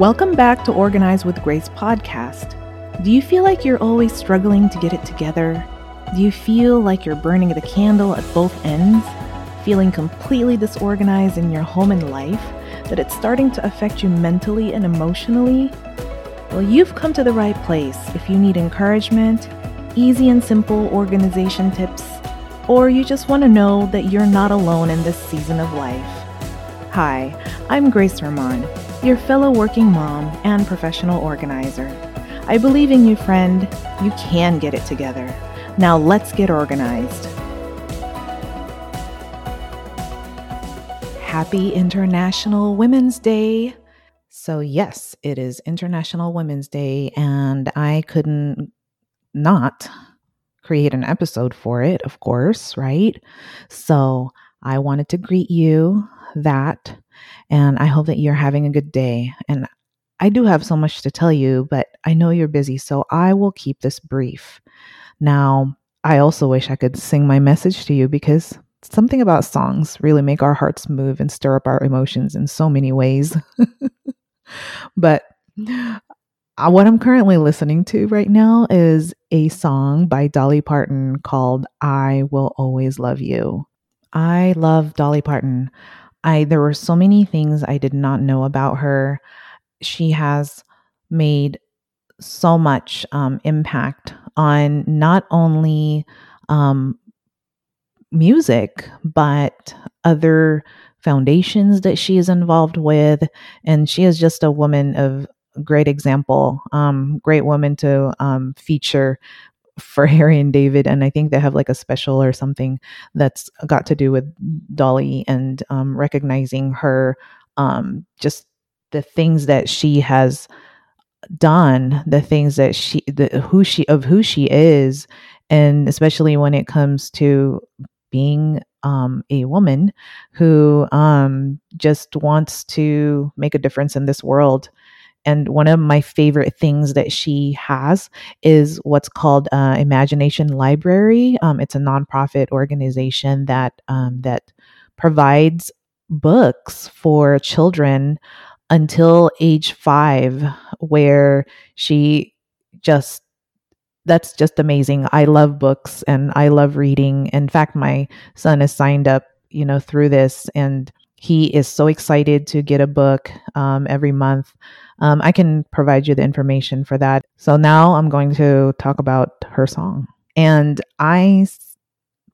Welcome back to Organize with Grace podcast. Do you feel like you're always struggling to get it together? Do you feel like you're burning the candle at both ends? Feeling completely disorganized in your home and life? That it's starting to affect you mentally and emotionally? Well, you've come to the right place if you need encouragement, easy and simple organization tips, or you just want to know that you're not alone in this season of life. Hi, I'm Grace Herman, your fellow working mom and professional organizer. I believe in you, friend. You can get it together. Now let's get organized. Happy International Women's Day. So, yes, it is International Women's Day, and I couldn't not create an episode for it, of course, right? So, I wanted to greet you that, and I hope that you're having a good day. And I do have so much to tell you, but I know you're busy, so I will keep this brief. Now, I also wish I could sing my message to you because something about songs really make our hearts move and stir up our emotions in so many ways. but uh, what I'm currently listening to right now is a song by Dolly Parton called I Will Always Love You. I love Dolly Parton. I there were so many things I did not know about her. She has made so much um, impact on not only um, music but other foundations that she is involved with, and she is just a woman of great example, um, great woman to um, feature for Harry and David, and I think they have like a special or something that's got to do with Dolly and um, recognizing her, um, just the things that she has done, the things that she, the who she of who she is, and especially when it comes to being um, a woman who um, just wants to make a difference in this world and one of my favorite things that she has is what's called uh, Imagination Library. Um, it's a nonprofit organization that um, that provides books for children until age five, where she just that's just amazing. I love books and I love reading. In fact, my son is signed up, you know, through this and he is so excited to get a book um, every month. Um, I can provide you the information for that. So now I'm going to talk about her song. And I s-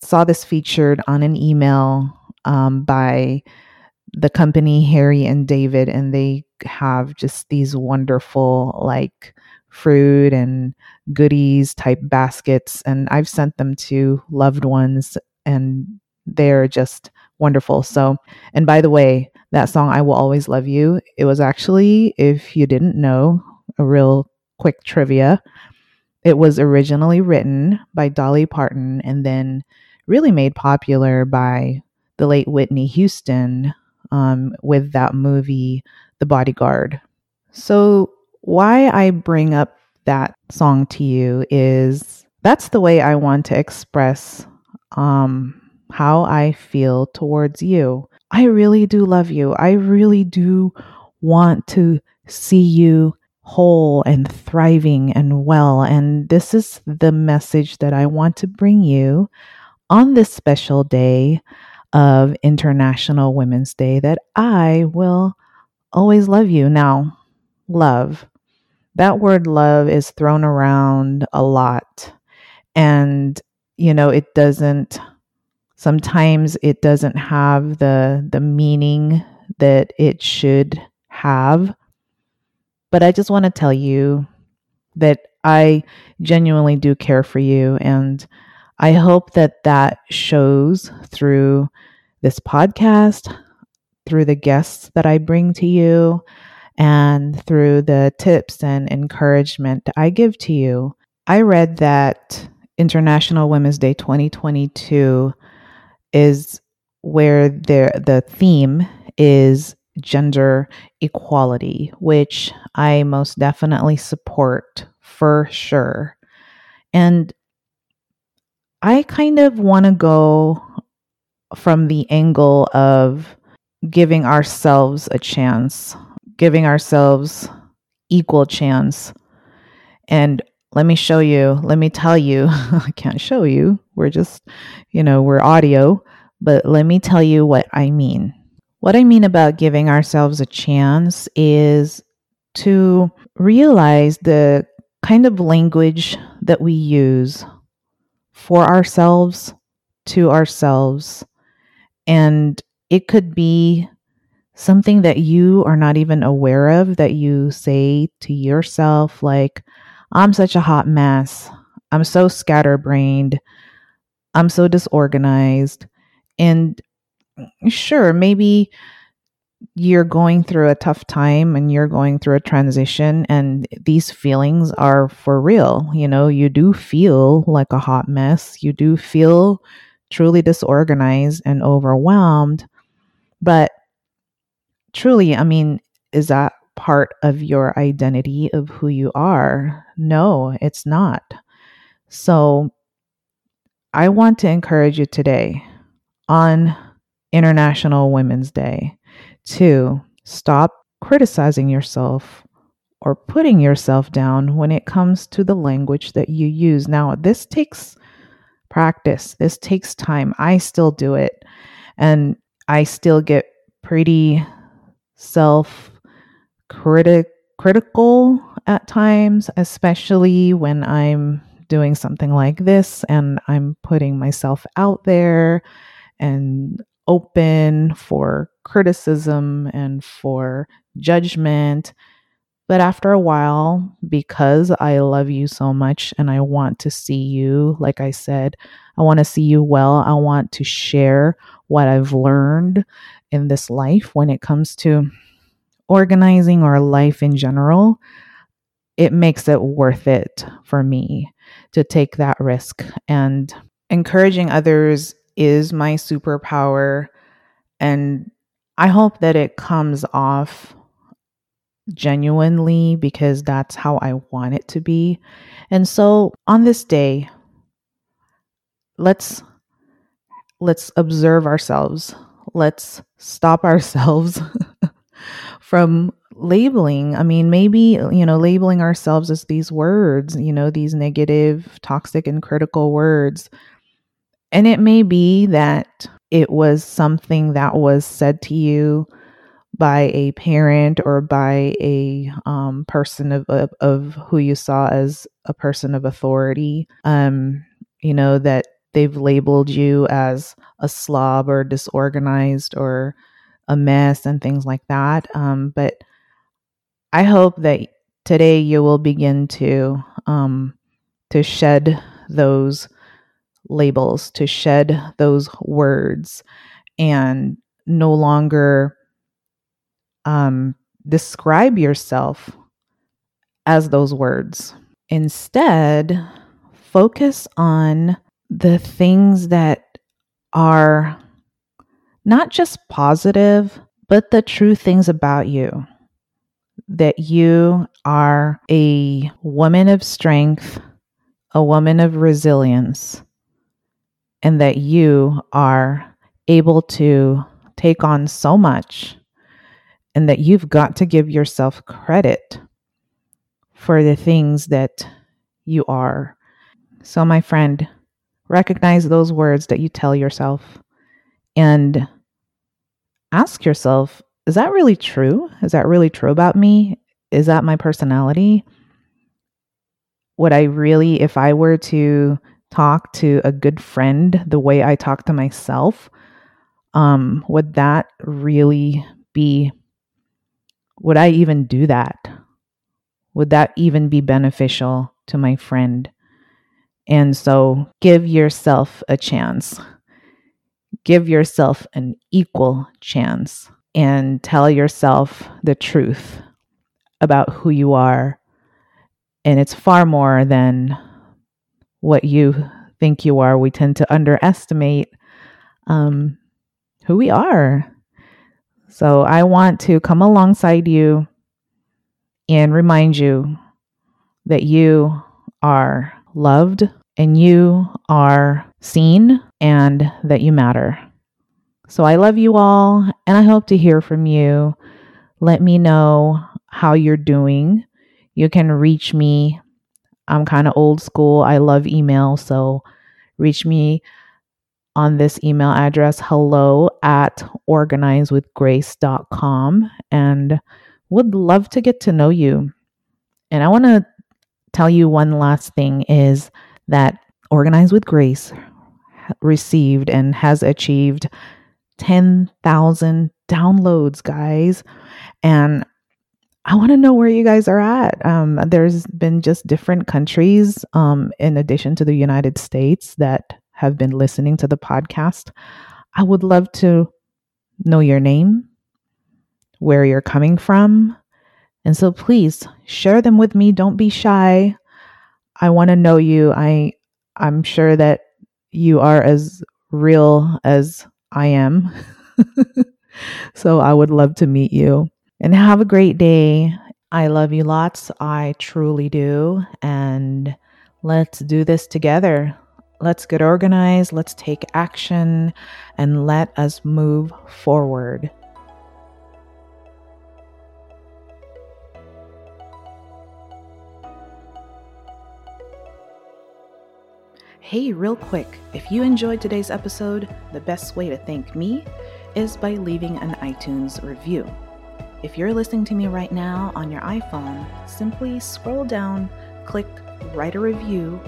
saw this featured on an email um, by the company Harry and David, and they have just these wonderful, like, fruit and goodies type baskets. And I've sent them to loved ones, and they're just wonderful. So, and by the way, that song, I Will Always Love You, it was actually, if you didn't know, a real quick trivia. It was originally written by Dolly Parton and then really made popular by the late Whitney Houston um, with that movie, The Bodyguard. So, why I bring up that song to you is that's the way I want to express um, how I feel towards you. I really do love you. I really do want to see you whole and thriving and well. And this is the message that I want to bring you on this special day of International Women's Day that I will always love you. Now, love. That word love is thrown around a lot. And, you know, it doesn't sometimes it doesn't have the the meaning that it should have. But i just want to tell you that i genuinely do care for you and i hope that that shows through this podcast through the guests that i bring to you and through the tips and encouragement i give to you. I read that international women's day 2022 is where there the theme is gender equality, which I most definitely support for sure. And I kind of want to go from the angle of giving ourselves a chance, giving ourselves equal chance. And let me show you, let me tell you, I can't show you. We're just, you know, we're audio, but let me tell you what I mean. What I mean about giving ourselves a chance is to realize the kind of language that we use for ourselves, to ourselves. And it could be something that you are not even aware of that you say to yourself, like, I'm such a hot mess. I'm so scatterbrained. I'm so disorganized. And sure, maybe you're going through a tough time and you're going through a transition, and these feelings are for real. You know, you do feel like a hot mess. You do feel truly disorganized and overwhelmed. But truly, I mean, is that part of your identity of who you are? No, it's not. So I want to encourage you today on International Women's Day to stop criticizing yourself or putting yourself down when it comes to the language that you use. Now, this takes practice, this takes time. I still do it, and I still get pretty self critical at times, especially when I'm doing something like this and I'm putting myself out there and open for criticism and for judgment. But after a while, because I love you so much and I want to see you, like I said, I want to see you well. I want to share what I've learned in this life when it comes to organizing or life in general. It makes it worth it for me to take that risk. And encouraging others is my superpower. And I hope that it comes off genuinely because that's how I want it to be. And so on this day, let's let's observe ourselves. Let's stop ourselves from labeling. I mean, maybe, you know, labeling ourselves as these words, you know, these negative, toxic, and critical words. And it may be that it was something that was said to you by a parent or by a um, person of, of, of who you saw as a person of authority. Um, you know that they've labeled you as a slob or disorganized or a mess and things like that. Um, but I hope that today you will begin to um, to shed those labels, to shed those words, and no longer um, describe yourself as those words. Instead, focus on the things that are not just positive, but the true things about you. That you are a woman of strength, a woman of resilience, and that you are able to take on so much, and that you've got to give yourself credit for the things that you are. So, my friend, recognize those words that you tell yourself and ask yourself is that really true? Is that really true about me? Is that my personality? Would I really, if I were to talk to a good friend the way I talk to myself, um, would that really be, would I even do that? Would that even be beneficial to my friend? And so give yourself a chance give yourself an equal chance and tell yourself the truth about who you are. And it's far more than what you think you are. We tend to underestimate um, who we are. So I want to come alongside you and remind you that you are loved and you are seen and that you matter. So I love you all, and I hope to hear from you Let me know how you're doing. You can reach me. I'm kind of old school. I love email. So reach me on this email address hello at organizewithgrace.com and would love to get to know you. And I want to tell you one last thing is that Organize with Grace received and has achieved 10,000 downloads, guys. And I want to know where you guys are at. Um, there's been just different countries, um, in addition to the United States, that have been listening to the podcast. I would love to know your name, where you're coming from. And so please share them with me. Don't be shy. I want to know you. I I'm sure that you are as real as I am. so I would love to meet you and have a great day. I love you lots. I truly do. And let's do this together. Let's get organized. Let's take action and let us move forward. Hey, real quick, if you enjoyed today's episode, the best way to thank me is by leaving an iTunes review. If you're listening to me right now on your iPhone, simply scroll down, click write a review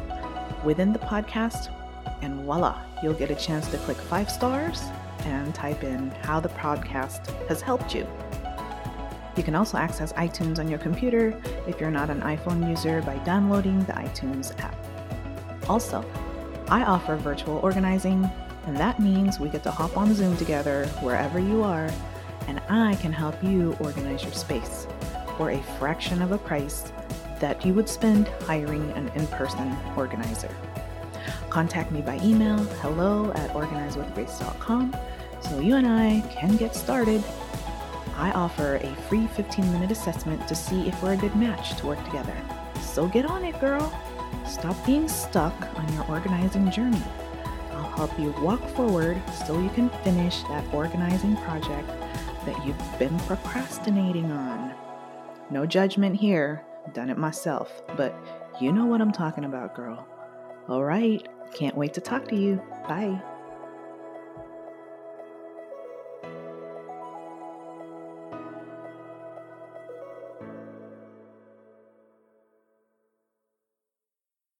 within the podcast, and voila, you'll get a chance to click five stars and type in how the podcast has helped you. You can also access iTunes on your computer if you're not an iPhone user by downloading the iTunes app. Also, I offer virtual organizing, and that means we get to hop on Zoom together wherever you are, and I can help you organize your space for a fraction of a price that you would spend hiring an in person organizer. Contact me by email hello at organizewithgrace.com so you and I can get started. I offer a free 15 minute assessment to see if we're a good match to work together. So get on it, girl. Stop being stuck on your organizing journey. I'll help you walk forward so you can finish that organizing project that you've been procrastinating on. No judgment here, done it myself, but you know what I'm talking about, girl. All right, can't wait to talk to you. Bye.